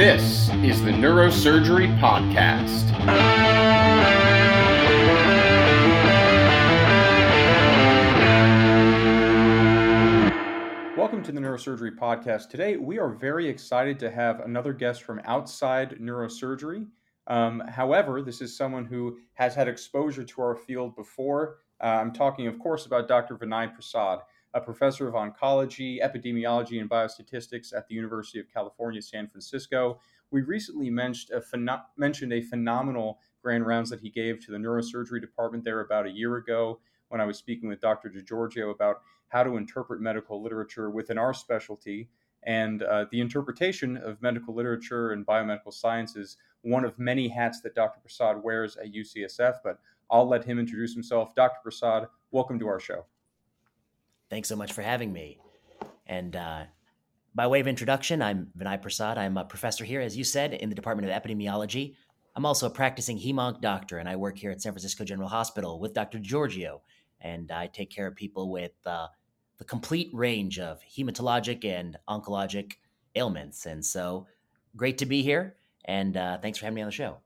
This is the Neurosurgery Podcast. Welcome to the Neurosurgery Podcast. Today, we are very excited to have another guest from outside neurosurgery. Um, however, this is someone who has had exposure to our field before. Uh, I'm talking, of course, about Dr. Vinay Prasad a professor of oncology, epidemiology, and biostatistics at the University of California, San Francisco. We recently mentioned a, pheno- mentioned a phenomenal grand rounds that he gave to the neurosurgery department there about a year ago when I was speaking with Dr. DiGiorgio about how to interpret medical literature within our specialty. And uh, the interpretation of medical literature and biomedical science is one of many hats that Dr. Prasad wears at UCSF, but I'll let him introduce himself. Dr. Prasad, welcome to our show. Thanks so much for having me. And uh, by way of introduction, I'm Vinay Prasad. I'm a professor here, as you said, in the Department of Epidemiology. I'm also a practicing hemonc doctor, and I work here at San Francisco General Hospital with Dr. Giorgio. And I take care of people with uh, the complete range of hematologic and oncologic ailments. And so, great to be here. And uh, thanks for having me on the show.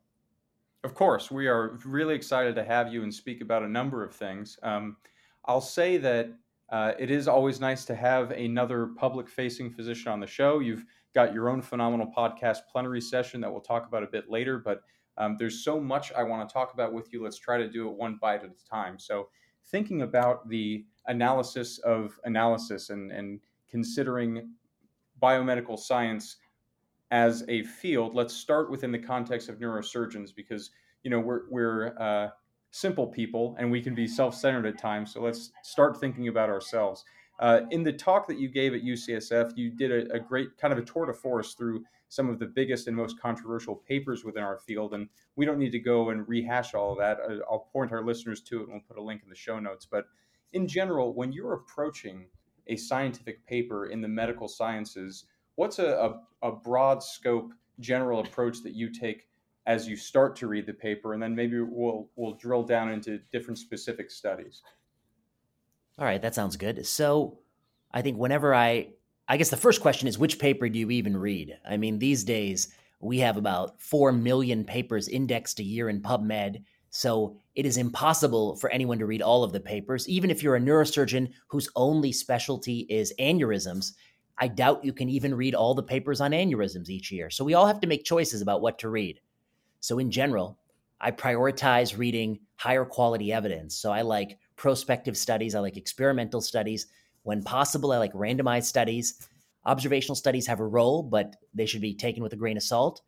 Of course, we are really excited to have you and speak about a number of things. Um, I'll say that uh, it is always nice to have another public facing physician on the show. You've got your own phenomenal podcast plenary session that we'll talk about a bit later, but um, there's so much I want to talk about with you. Let's try to do it one bite at a time. So, thinking about the analysis of analysis and, and considering biomedical science as a field, let's start within the context of neurosurgeons because you know we're we're uh, simple people and we can be self-centered at times so let's start thinking about ourselves. Uh, in the talk that you gave at ucsf you did a, a, great kind of a tour de force through some of the biggest and most controversial papers within our field and we don't need to go and rehash all of that. Uh, i'll point our listeners to it and we'll put a link in the show notes. But in general when you're approaching a scientific paper in the medical sciences what's a, a, a broad scope general approach that you take as you start to read the paper, and then maybe we'll we'll drill down into different specific studies. All right, that sounds good. So, I think whenever I, I guess the first question is which paper do you even read? I mean, these days we have about four million papers indexed a year in PubMed. So it is impossible for anyone to read all of the papers. Even if you're a neurosurgeon whose only specialty is aneurysms, I doubt you can even read all the papers on aneurysms each year. So we all have to make choices about what to read. So, in general, I prioritize reading higher quality evidence. So, I like prospective studies, I like experimental studies. When possible, I like randomized studies. Observational studies have a role, but they should be taken with a grain of salt.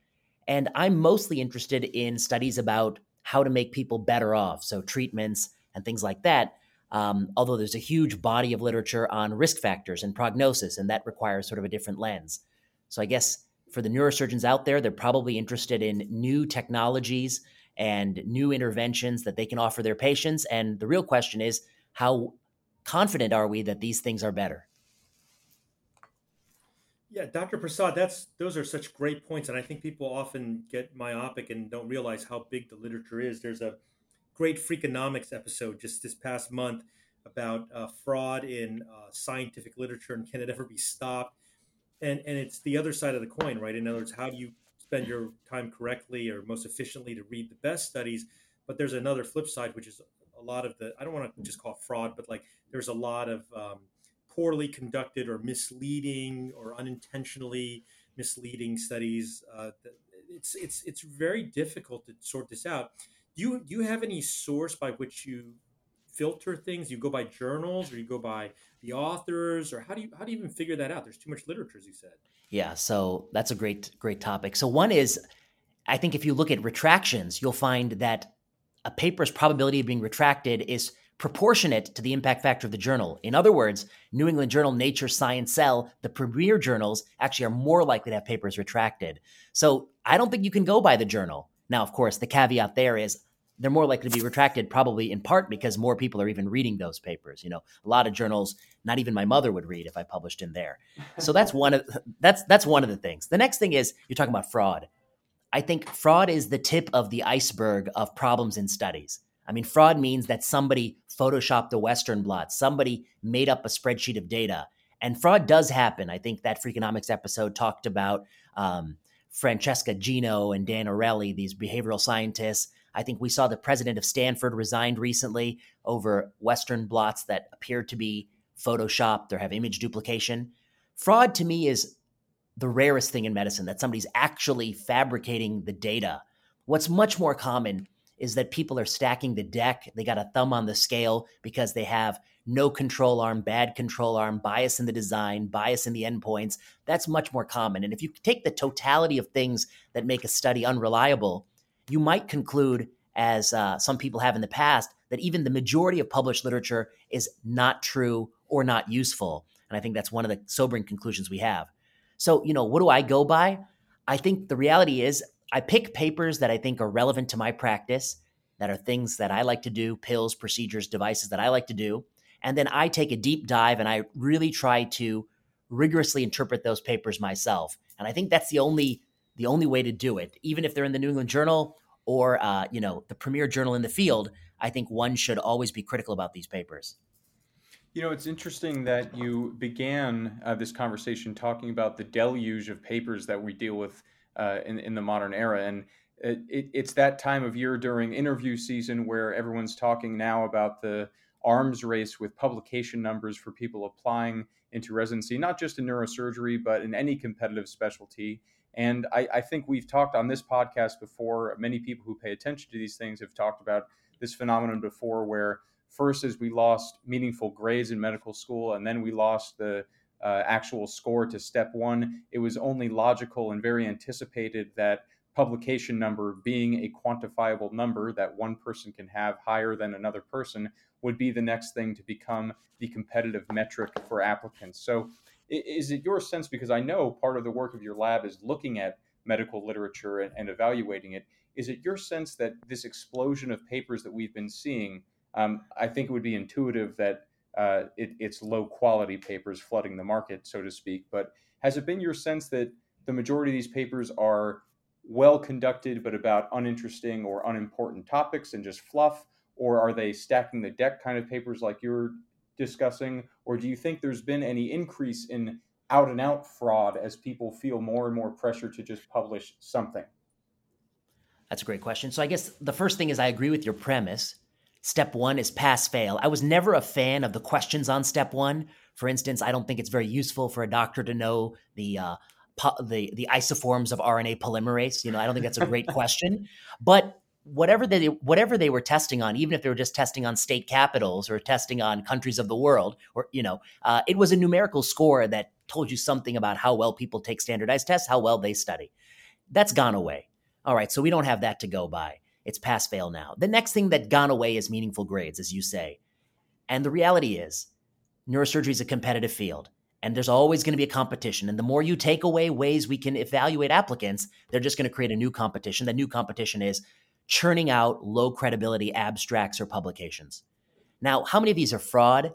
And I'm mostly interested in studies about how to make people better off, so treatments and things like that. Um, although there's a huge body of literature on risk factors and prognosis, and that requires sort of a different lens. So I guess for the neurosurgeons out there, they're probably interested in new technologies and new interventions that they can offer their patients. And the real question is how confident are we that these things are better? Yeah, Dr. Prasad, that's those are such great points, and I think people often get myopic and don't realize how big the literature is. There's a great Freakonomics episode just this past month about uh, fraud in uh, scientific literature and can it ever be stopped? And and it's the other side of the coin, right? In other words, how do you spend your time correctly or most efficiently to read the best studies? But there's another flip side, which is a lot of the I don't want to just call it fraud, but like there's a lot of um, poorly conducted or misleading or unintentionally misleading studies. Uh, it's it's it's very difficult to sort this out. Do you do you have any source by which you filter things? You go by journals, or you go by the authors, or how do you how do you even figure that out? There's too much literature, as you said. Yeah, so that's a great great topic. So one is, I think if you look at retractions, you'll find that a paper's probability of being retracted is proportionate to the impact factor of the journal. In other words, New England Journal, Nature, Science, Cell, the premier journals actually are more likely to have papers retracted. So I don't think you can go by the journal. Now, of course, the caveat there is they're more likely to be retracted probably in part because more people are even reading those papers you know? A lot of journals not even my mother would read if i published in there. So that's one of that's that's one of the things. The next thing is you're talking about fraud. I think fraud is the tip of the iceberg of problems in studies. I mean fraud means that somebody photoshopped a western blot somebody made up a spreadsheet of data and fraud does happen. I think that freakonomics episode talked about um, Francesca Gino and Dan Ariely, these behavioral scientists. I think we saw the president of Stanford resigned recently over Western blots that appeared to be photoshopped or have image duplication. Fraud to me is the rarest thing in medicine that somebody's actually fabricating the data. What's much more common is that people are stacking the deck. They got a thumb on the scale because they have no control arm, bad control arm, bias in the design, bias in the endpoints. That's much more common. And if you take the totality of things that make a study unreliable, you might conclude, as uh, some people have in the past, that even the majority of published literature is not true or not useful. And I think that's one of the sobering conclusions we have. So, you know, what do I go by? I think the reality is I pick papers that I think are relevant to my practice, that are things that I like to do, pills, procedures, devices that I like to do. And then I take a deep dive and I really try to rigorously interpret those papers myself. And I think that's the only the only way to do it. Even if they're in the New England Journal or uh, you know the premier journal in the field, I think one should always be critical about these papers. You know, it's interesting that you began uh, this conversation talking about the deluge of papers that we deal with uh, in in the modern era, and it, it, it's that time of year during interview season where everyone's talking now about the arms race with publication numbers for people applying into residency, not just in neurosurgery, but in any competitive specialty. And I, I, think we've talked on this podcast before. Many people who pay attention to these things have talked about this phenomenon before, where first as we lost meaningful grades in medical school, and then we lost the uh, actual score to step one. It was only logical and very anticipated that publication number being a quantifiable number that one person can have higher than another person would be the next thing to become the competitive metric for applicants. So, is it your sense, because I know part of the work of your lab is looking at medical literature and, and evaluating it, is it your sense that this explosion of papers that we've been seeing? Um, I think it would be intuitive that uh, it, it's low quality papers flooding the market, so to speak. But has it been your sense that the majority of these papers are well conducted, but about uninteresting or unimportant topics and just fluff? Or are they stacking the deck kind of papers like you're discussing? Or do you think there's been any increase in out and out fraud as people feel more and more pressure to just publish something? That's a great question. So I guess the first thing is I agree with your premise. Step one is pass fail. I was never a fan of the questions on step one. For instance, I don't think it's very useful for a doctor to know the uh, the the isoforms of RNA polymerase. You know, I don't think that's a great question. But whatever they whatever they were testing on, even if they were just testing on state capitals or testing on countries of the world, or you know, uh, it was a numerical score that told you something about how well people take standardized tests, how well they study. That's gone away. All right, so we don't have that to go by. It's pass fail now. The next thing that gone away is meaningful grades, as you say. And the reality is, neurosurgery is a competitive field and there's always going to be a competition. And the more you take away ways we can evaluate applicants, they're just going to create a new competition. The new competition is churning out low credibility abstracts or publications. Now, how many of these are fraud?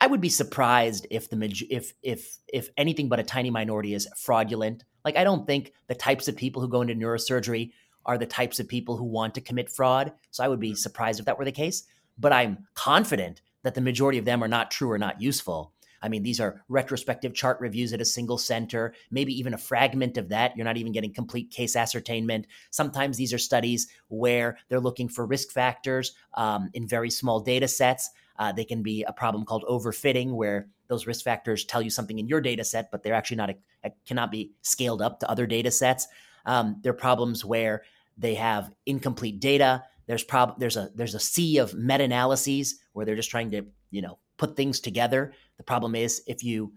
I would be surprised if the if if if anything but a tiny minority is fraudulent. Like I don't think the types of people who go into neurosurgery are the types of people who want to commit fraud. So I would be surprised if that were the case. But I'm confident that the majority of them are not true or not useful. I mean, these are retrospective chart reviews at a single center, maybe even a fragment of that. You're not even getting complete case ascertainment. Sometimes these are studies where they're looking for risk factors um, in very small data sets. Uh, they can be a problem called overfitting, where those risk factors tell you something in your data set, but they're actually not a, cannot be scaled up to other data sets. Um, there are problems where they have incomplete data. There's prob- there's a there's a sea of meta analyses where they're just trying to you know put things together. The problem is if you,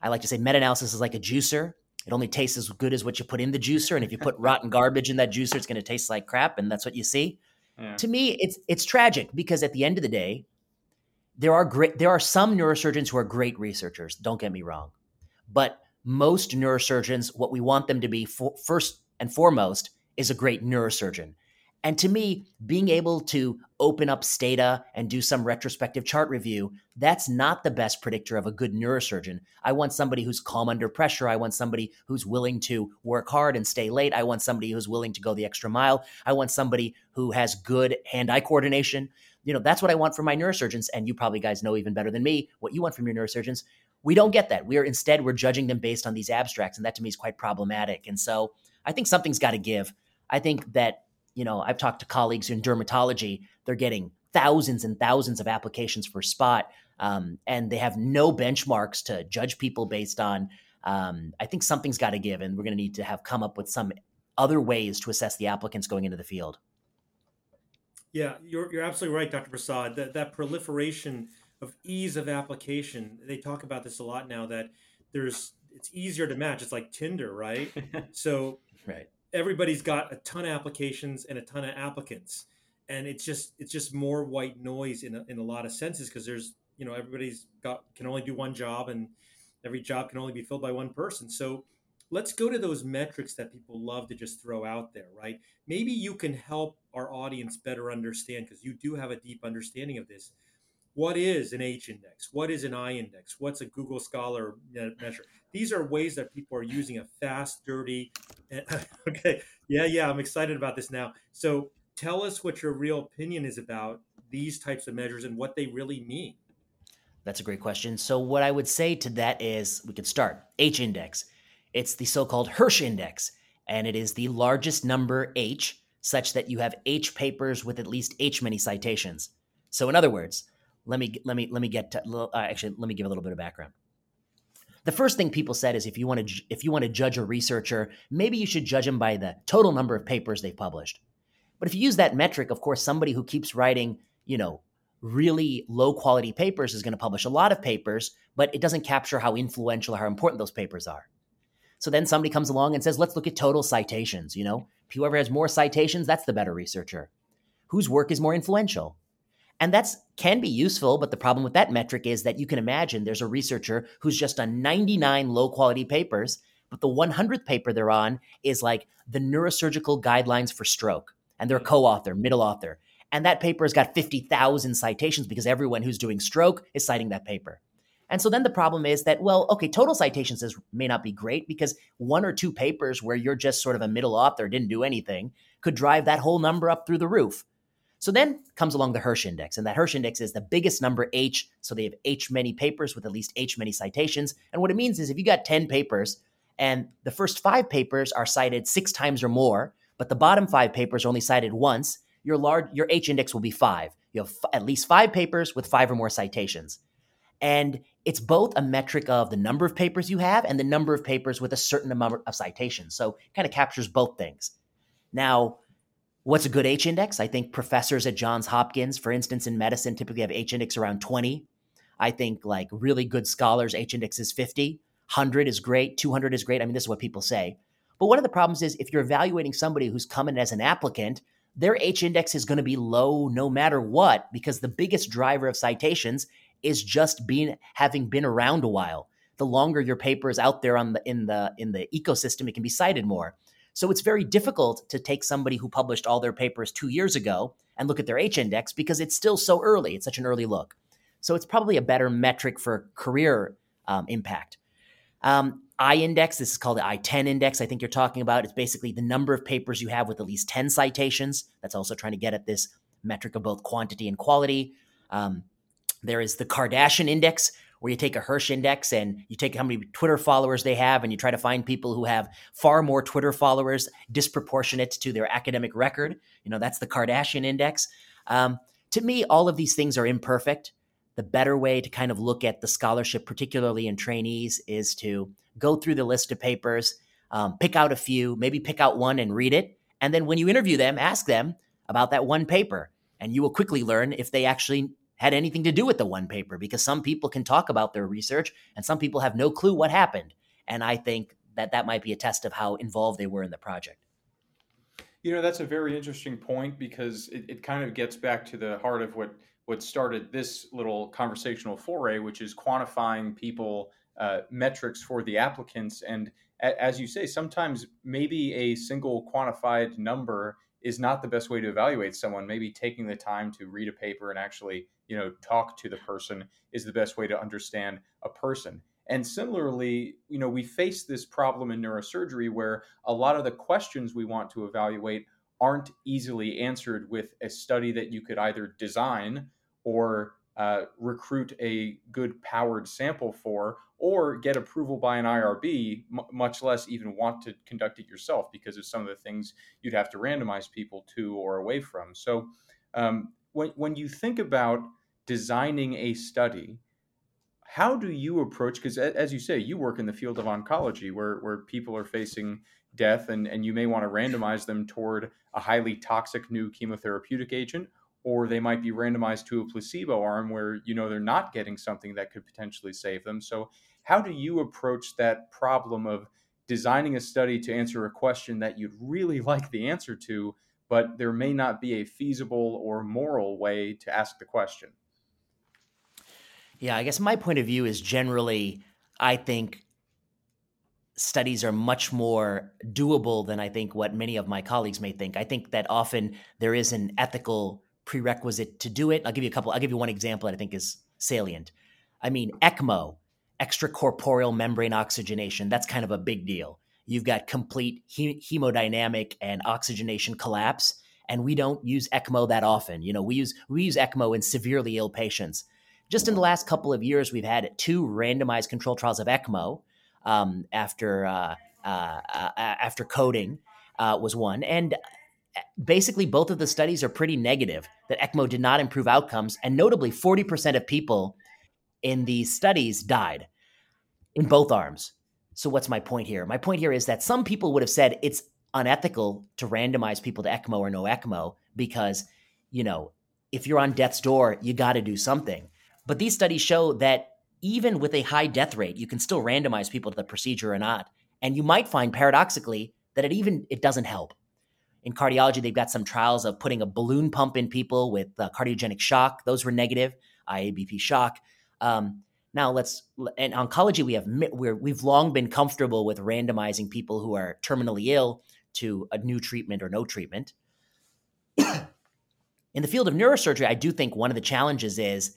I like to say, meta analysis is like a juicer. It only tastes as good as what you put in the juicer, and if you put rotten garbage in that juicer, it's going to taste like crap, and that's what you see. Yeah. To me, it's it's tragic because at the end of the day, there are great there are some neurosurgeons who are great researchers. Don't get me wrong, but most neurosurgeons, what we want them to be for, first and foremost is a great neurosurgeon. And to me, being able to open up Stata and do some retrospective chart review, that's not the best predictor of a good neurosurgeon. I want somebody who's calm under pressure. I want somebody who's willing to work hard and stay late. I want somebody who's willing to go the extra mile. I want somebody who has good hand eye coordination. You know, that's what I want from my neurosurgeons. And you probably guys know even better than me what you want from your neurosurgeons. We don't get that. We are instead, we're judging them based on these abstracts. And that to me is quite problematic. And so, I think something's got to give. I think that, you know, I've talked to colleagues in dermatology, they're getting thousands and thousands of applications for spot, um, and they have no benchmarks to judge people based on. Um, I think something's got to give, and we're going to need to have come up with some other ways to assess the applicants going into the field. Yeah, you're, you're absolutely right, Dr. Prasad. That, that proliferation of ease of application, they talk about this a lot now that there's it's easier to match. It's like Tinder, right? so right. Everybody's got a ton of applications and a ton of applicants. And it's just it's just more white noise in a, in a lot of senses because there's you know everybody's got can only do one job and every job can only be filled by one person. So let's go to those metrics that people love to just throw out there, right? Maybe you can help our audience better understand because you do have a deep understanding of this. What is an H index? What is an I index? What's a Google Scholar measure? These are ways that people are using a fast, dirty. okay, yeah, yeah, I'm excited about this now. So tell us what your real opinion is about these types of measures and what they really mean. That's a great question. So, what I would say to that is we could start H index. It's the so called Hirsch index, and it is the largest number H, such that you have H papers with at least H many citations. So, in other words, let me let me let me get to, uh, actually let me give a little bit of background. The first thing people said is if you want to if you want to judge a researcher, maybe you should judge them by the total number of papers they've published. But if you use that metric, of course, somebody who keeps writing, you know, really low quality papers is going to publish a lot of papers, but it doesn't capture how influential or how important those papers are. So then somebody comes along and says, let's look at total citations. You know, whoever has more citations, that's the better researcher. Whose work is more influential? And that's can be useful, but the problem with that metric is that you can imagine there's a researcher who's just done 99 low quality papers, but the 100th paper they're on is like the neurosurgical guidelines for stroke, and they're a mm. co-author, middle author. And that paper has got 50,000 citations because everyone who's doing stroke is citing that paper. And so then the problem is that, well, okay, total citations is, may not be great because one or two papers where you're just sort of a middle author, didn't do anything, could drive that whole number up through the roof. So then comes along the Hirsch index, and that Hirsch index is the biggest number H. So they have H many papers with at least H many citations. And what it means is if you got 10 papers and the first five papers are cited six times or more, but the bottom five papers are only cited once, your large your H index will be five. You have f- at least five papers with five or more citations. And it's both a metric of the number of papers you have and the number of papers with a certain amount of citations. So it kind of captures both things. Now, what's a good H index? I think professors at Johns Hopkins, for instance, in medicine, typically have H index around 20. I think like really good scholars, H index is 50. 100 is great. 200 is great. I mean, this is what people say. But one of the problems is if you're evaluating somebody who's coming as an applicant, their H index is going to be low no matter what, because the biggest driver of citations is just being having been around a while. The longer your paper is out there on the in the in the ecosystem, it can be cited more. So it's very difficult to take somebody who published all their papers two years ago and look at their H index because it's still so early. It's such an early look. So it's probably a better metric for career um, impact. Um, I index, this is called the I 10 index, I think you're talking about. It's basically the number of papers you have with at least 10 citations. That's also trying to get at this metric of both quantity and quality. Um, there is the Kardashian index, where you take a Hirsch index and you take how many Twitter followers they have, and you try to find people who have far more Twitter followers disproportionate to their academic record. You know, that's the Kardashian index. Um, to me, all of these things are imperfect. The better way to kind of look at the scholarship, particularly in trainees, is to go through the list of papers, um, pick out a few, maybe pick out one and read it. And then when you interview them, ask them about that one paper. And you will quickly learn if they actually had anything to do with the one paper because some people can talk about their research and some people have no clue what happened. And I think that that might be a test of how involved they were in the project. You know, that's a very interesting point because it, it kind of gets back to the heart of what what started this little conversational foray, which is quantifying people uh, metrics for the applicants. And a, as you say, sometimes maybe a single quantified number is not the best way to evaluate someone. Maybe taking the time to read a paper and actually, you know, talk to the person is the best way to understand a person. And similarly, you know, we face this problem in neurosurgery where a lot of the questions we want to evaluate aren't easily answered with a study that you could either design or uh, recruit a good powered sample for, or get approval by an IRB, m- much less even want to conduct it yourself because of some of the things you'd have to randomize people to or away from. So, um, when, when you think about designing a study, how do you approach? Because as you say, you work in the field of oncology where, where people are facing death and, and you may want to randomize them toward a highly toxic new chemotherapeutic agent or they might be randomized to a placebo arm where you know they're not getting something that could potentially save them so how do you approach that problem of designing a study to answer a question that you'd really like the answer to but there may not be a feasible or moral way to ask the question yeah i guess my point of view is generally i think studies are much more doable than I think what many of my colleagues may think. I think that often there is an ethical prerequisite to do it. I'll give you a couple. I'll give you one example that I think is salient. I mean, ECMO, extracorporeal membrane oxygenation, that's kind of a big deal. You've got complete he- hemodynamic and oxygenation collapse, and we don't use ECMO that often. You know, we use we use ECMO in severely ill patients. Just in the last couple of years, we've had two randomized control trials of ECMO um, after uh, uh, uh, after coding uh, was one, and basically both of the studies are pretty negative that ECMO did not improve outcomes, and notably, forty percent of people in these studies died in both arms. So what's my point here? My point here is that some people would have said it's unethical to randomize people to ECMO or no ECMO because, you know, if you're on death's door, you got to do something. But these studies show that even with a high death rate, you can still randomize people to the procedure or not. And you might find paradoxically that it even it doesn't help. In cardiology, they've got some trials of putting a balloon pump in people with uh, cardiogenic shock. Those were negative, IABP shock. Um, now let's in oncology we have we're, we've long been comfortable with randomizing people who are terminally ill to a new treatment or no treatment. in the field of neurosurgery, I do think one of the challenges is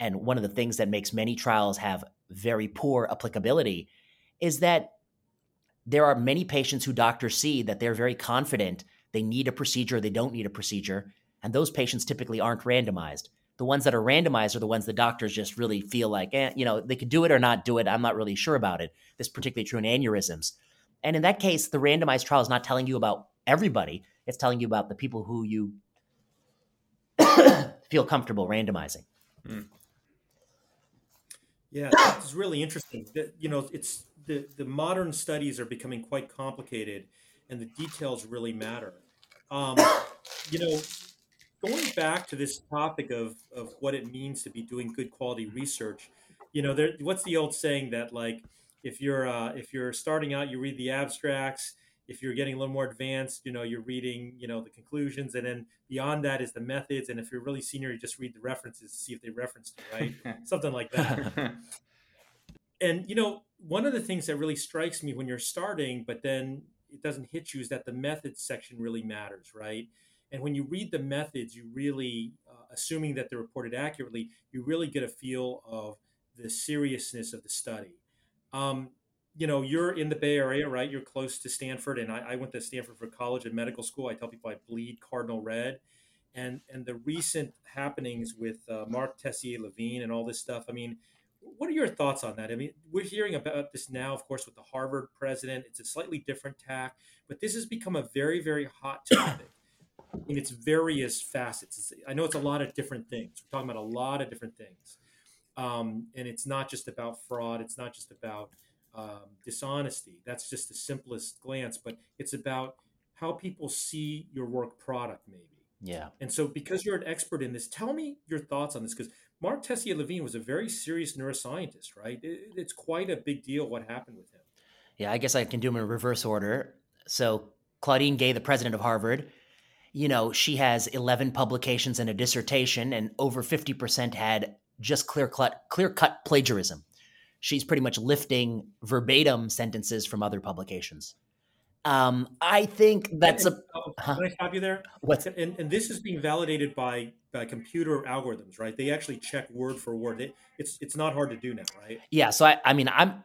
and one of the things that makes many trials have very poor applicability is that there are many patients who doctors see that they're very confident they need a procedure, they don't need a procedure, and those patients typically aren't randomized. The ones that are randomized are the ones the doctors just really feel like, eh, you know, they could do it or not do it. I'm not really sure about it. This particularly true in aneurysms. And in that case, the randomized trial is not telling you about everybody. It's telling you about the people who you feel comfortable randomizing. Mm. Yeah, it's really interesting. That you know, it's the the modern studies are becoming quite complicated, and the details really matter. Um, you know, going back to this topic of of what it means to be doing good quality research, you know, there. What's the old saying that like, if you're uh, if you're starting out, you read the abstracts if you're getting a little more advanced, you know, you're reading, you know, the conclusions, and then beyond that is the methods. And if you're really senior, you just read the references to see if they referenced it, right? Something like that. and you know, one of the things that really strikes me when you're starting, but then it doesn't hit you, is that the methods section really matters, right? And when you read the methods, you really, uh, assuming that they're reported accurately, you really get a feel of the seriousness of the study. Um, you know, you're in the Bay Area, right? You're close to Stanford, and I, I, went to Stanford for college and medical school. I tell people I bleed cardinal red, and and the recent happenings with uh, Marc Tessier-Lavigne and all this stuff. I mean, what are your thoughts on that? I mean, we're hearing about this now, of course, with the Harvard president. It's a slightly different tack, but this has become a very, very hot topic in its various facets. It's, I know it's a lot of different things. We're talking about a lot of different things, um, and it's not just about fraud. It's not just about um, dishonesty. That's just the simplest glance, but it's about how people see your work product, maybe. Yeah. And so, because you're an expert in this, tell me your thoughts on this because Marc Tessier-Lavigne was a very serious neuroscientist, right? It, it's quite a big deal what happened with him. Yeah, I guess I can do them in reverse order. So, Claudine Gay, the president of Harvard, you know, she has 11 publications and a dissertation, and over 50% had just clear cut, clear cut plagiarism she's pretty much lifting verbatim sentences from other publications. Um, I think that's a. Huh? Can I stop you there? What's and, and this is being validated by by computer algorithms, right? They actually check word for word. It, it's it's not hard to do now, right? Yeah. So I, I mean, I'm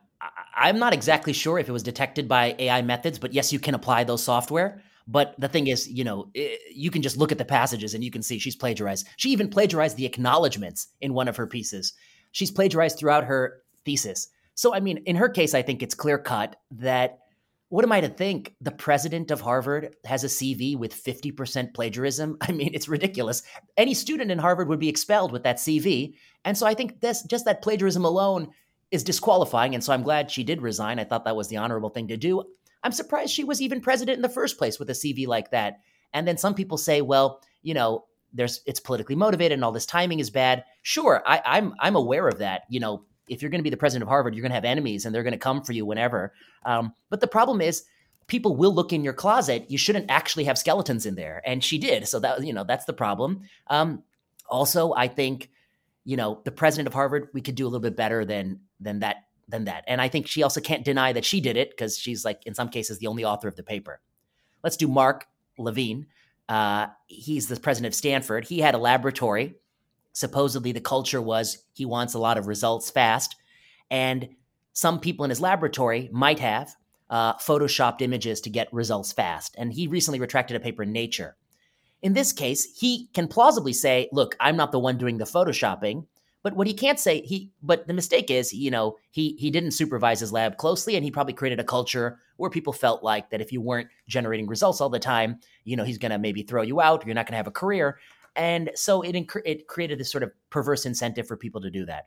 I'm not exactly sure if it was detected by AI methods, but yes, you can apply those software. But the thing is, you know, it, you can just look at the passages and you can see she's plagiarized. She even plagiarized the acknowledgments in one of her pieces. She's plagiarized throughout her thesis. So, I mean, in her case, I think it's clear cut that what am I to think? The president of Harvard has a CV with 50% plagiarism. I mean, it's ridiculous. Any student in Harvard would be expelled with that CV. And so I think this just that plagiarism alone is disqualifying. And so I'm glad she did resign. I thought that was the honorable thing to do. I'm surprised she was even president in the first place with a CV like that. And then some people say, well, you know, there's it's politically motivated and all this timing is bad. Sure, I, I'm I'm aware of that. You know, if you're going to be the president of Harvard, you're going to have enemies and they're going to come for you whenever. Um, but the problem is, people will look in your closet. You shouldn't actually have skeletons in there, and she did. So that you know that's the problem. Um, also, I think you know the president of Harvard, we could do a little bit better than than that than that. And I think she also can't deny that she did it because she's like in some cases the only author of the paper. Let's do Marc Lavigne. Uh, he's the president of Stanford. He had a laboratory supposedly the culture was he wants a lot of results fast. And some people in his laboratory might have uh, photoshopped images to get results fast. And he recently retracted a paper in Nature. In this case, he can plausibly say, look, I'm not the one doing the photoshopping. But what he can't say, he but the mistake is, you know, he he didn't supervise his lab closely, and he probably created a culture where people felt like that if you weren't generating results all the time, you know, he's gonna maybe throw you out, you're not gonna have a career and so it inc- it created this sort of perverse incentive for people to do that.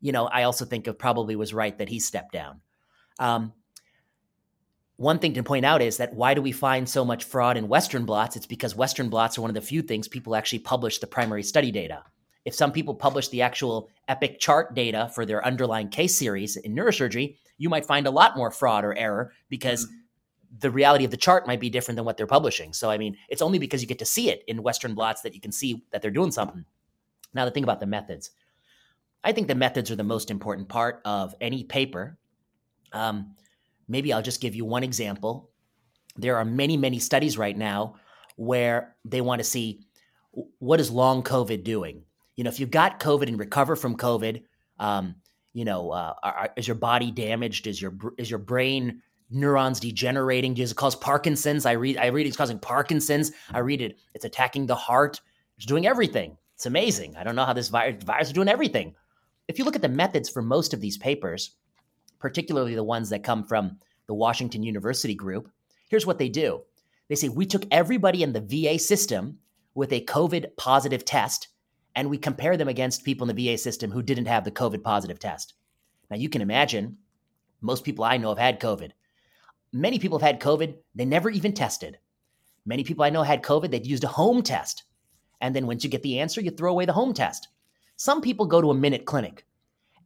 You know, I also think it probably was right that he stepped down. Um, one thing to point out is that why do we find so much fraud in Western blots? It's because Western blots are one of the few things people actually publish the primary study data. If some people publish the actual EPIC chart data for their underlying case series in neurosurgery, you might find a lot more fraud or error because mm-hmm the reality of the chart might be different than what they're publishing. So, I mean, it's only because you get to see it in Western blots that you can see that they're doing something. Now, the thing about the methods, I think the methods are the most important part of any paper. Um, maybe I'll just give you one example. There are many, many studies right now where they want to see what is long COVID doing. You know, if you've got COVID and recover from COVID, um, you know, uh, are, is your body damaged? Is your is your brain neurons degenerating. Does it cause Parkinson's? I read I read it's causing Parkinson's. I read it. It's attacking the heart. It's doing everything. It's amazing. I don't know how this virus, virus is doing everything. If you look at the methods for most of these papers, particularly the ones that come from the Washington University group, here's what they do. They say we took everybody in the VA system with a COVID positive test and we compare them against people in the VA system who didn't have the COVID positive test. Now you can imagine most people I know have had COVID. Many people have had COVID, they never even tested. Many people I know had COVID, they'd used a home test. And then once you get the answer, you throw away the home test. Some people go to a minute clinic,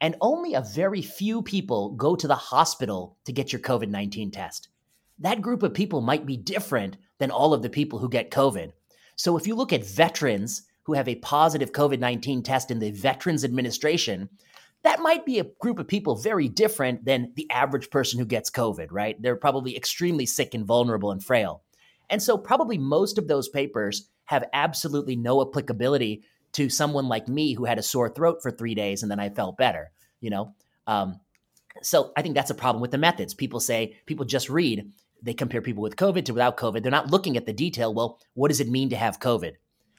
and only a very few people go to the hospital to get your COVID 19 test. That group of people might be different than all of the people who get COVID. So if you look at veterans who have a positive COVID 19 test in the Veterans Administration, that might be a group of people very different than the average person who gets COVID, right? They're probably extremely sick and vulnerable and frail. And so, probably most of those papers have absolutely no applicability to someone like me who had a sore throat for three days and then I felt better, you know? Um, so, I think that's a problem with the methods. People say, people just read, they compare people with COVID to without COVID. They're not looking at the detail. Well, what does it mean to have COVID?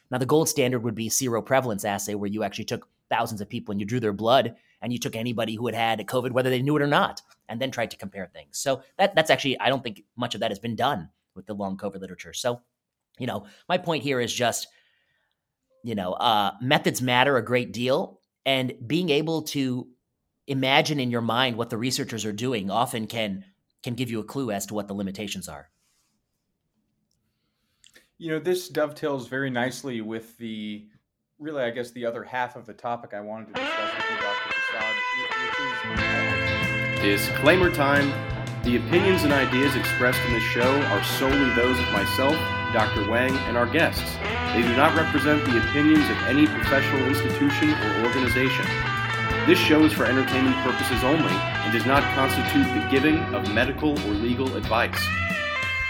Now, the gold standard would be seroprevalence assay, where you actually took thousands of people and you drew their blood and you took anybody who had had COVID, whether they knew it or not, and then tried to compare things. So that that's actually I don't think much of that has been done with the long COVID literature. So, you know, my point here is just, you know, uh, methods matter a great deal, and being able to imagine in your mind what the researchers are doing often can can give you a clue as to what the limitations are. You know, this dovetails very nicely with the really, I guess, the other half of the topic I wanted to discuss with you, Dr. Prasad, is Disclaimer time. The opinions and ideas expressed in this show are solely those of myself, Dr. Wang, and our guests. They do not represent the opinions of any professional institution or organization. This show is for entertainment purposes only and does not constitute the giving of medical or legal advice.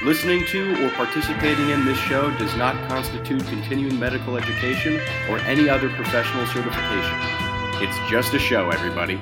Listening to or participating in this show does not constitute continuing medical education or any other professional certification. It's just a show, everybody.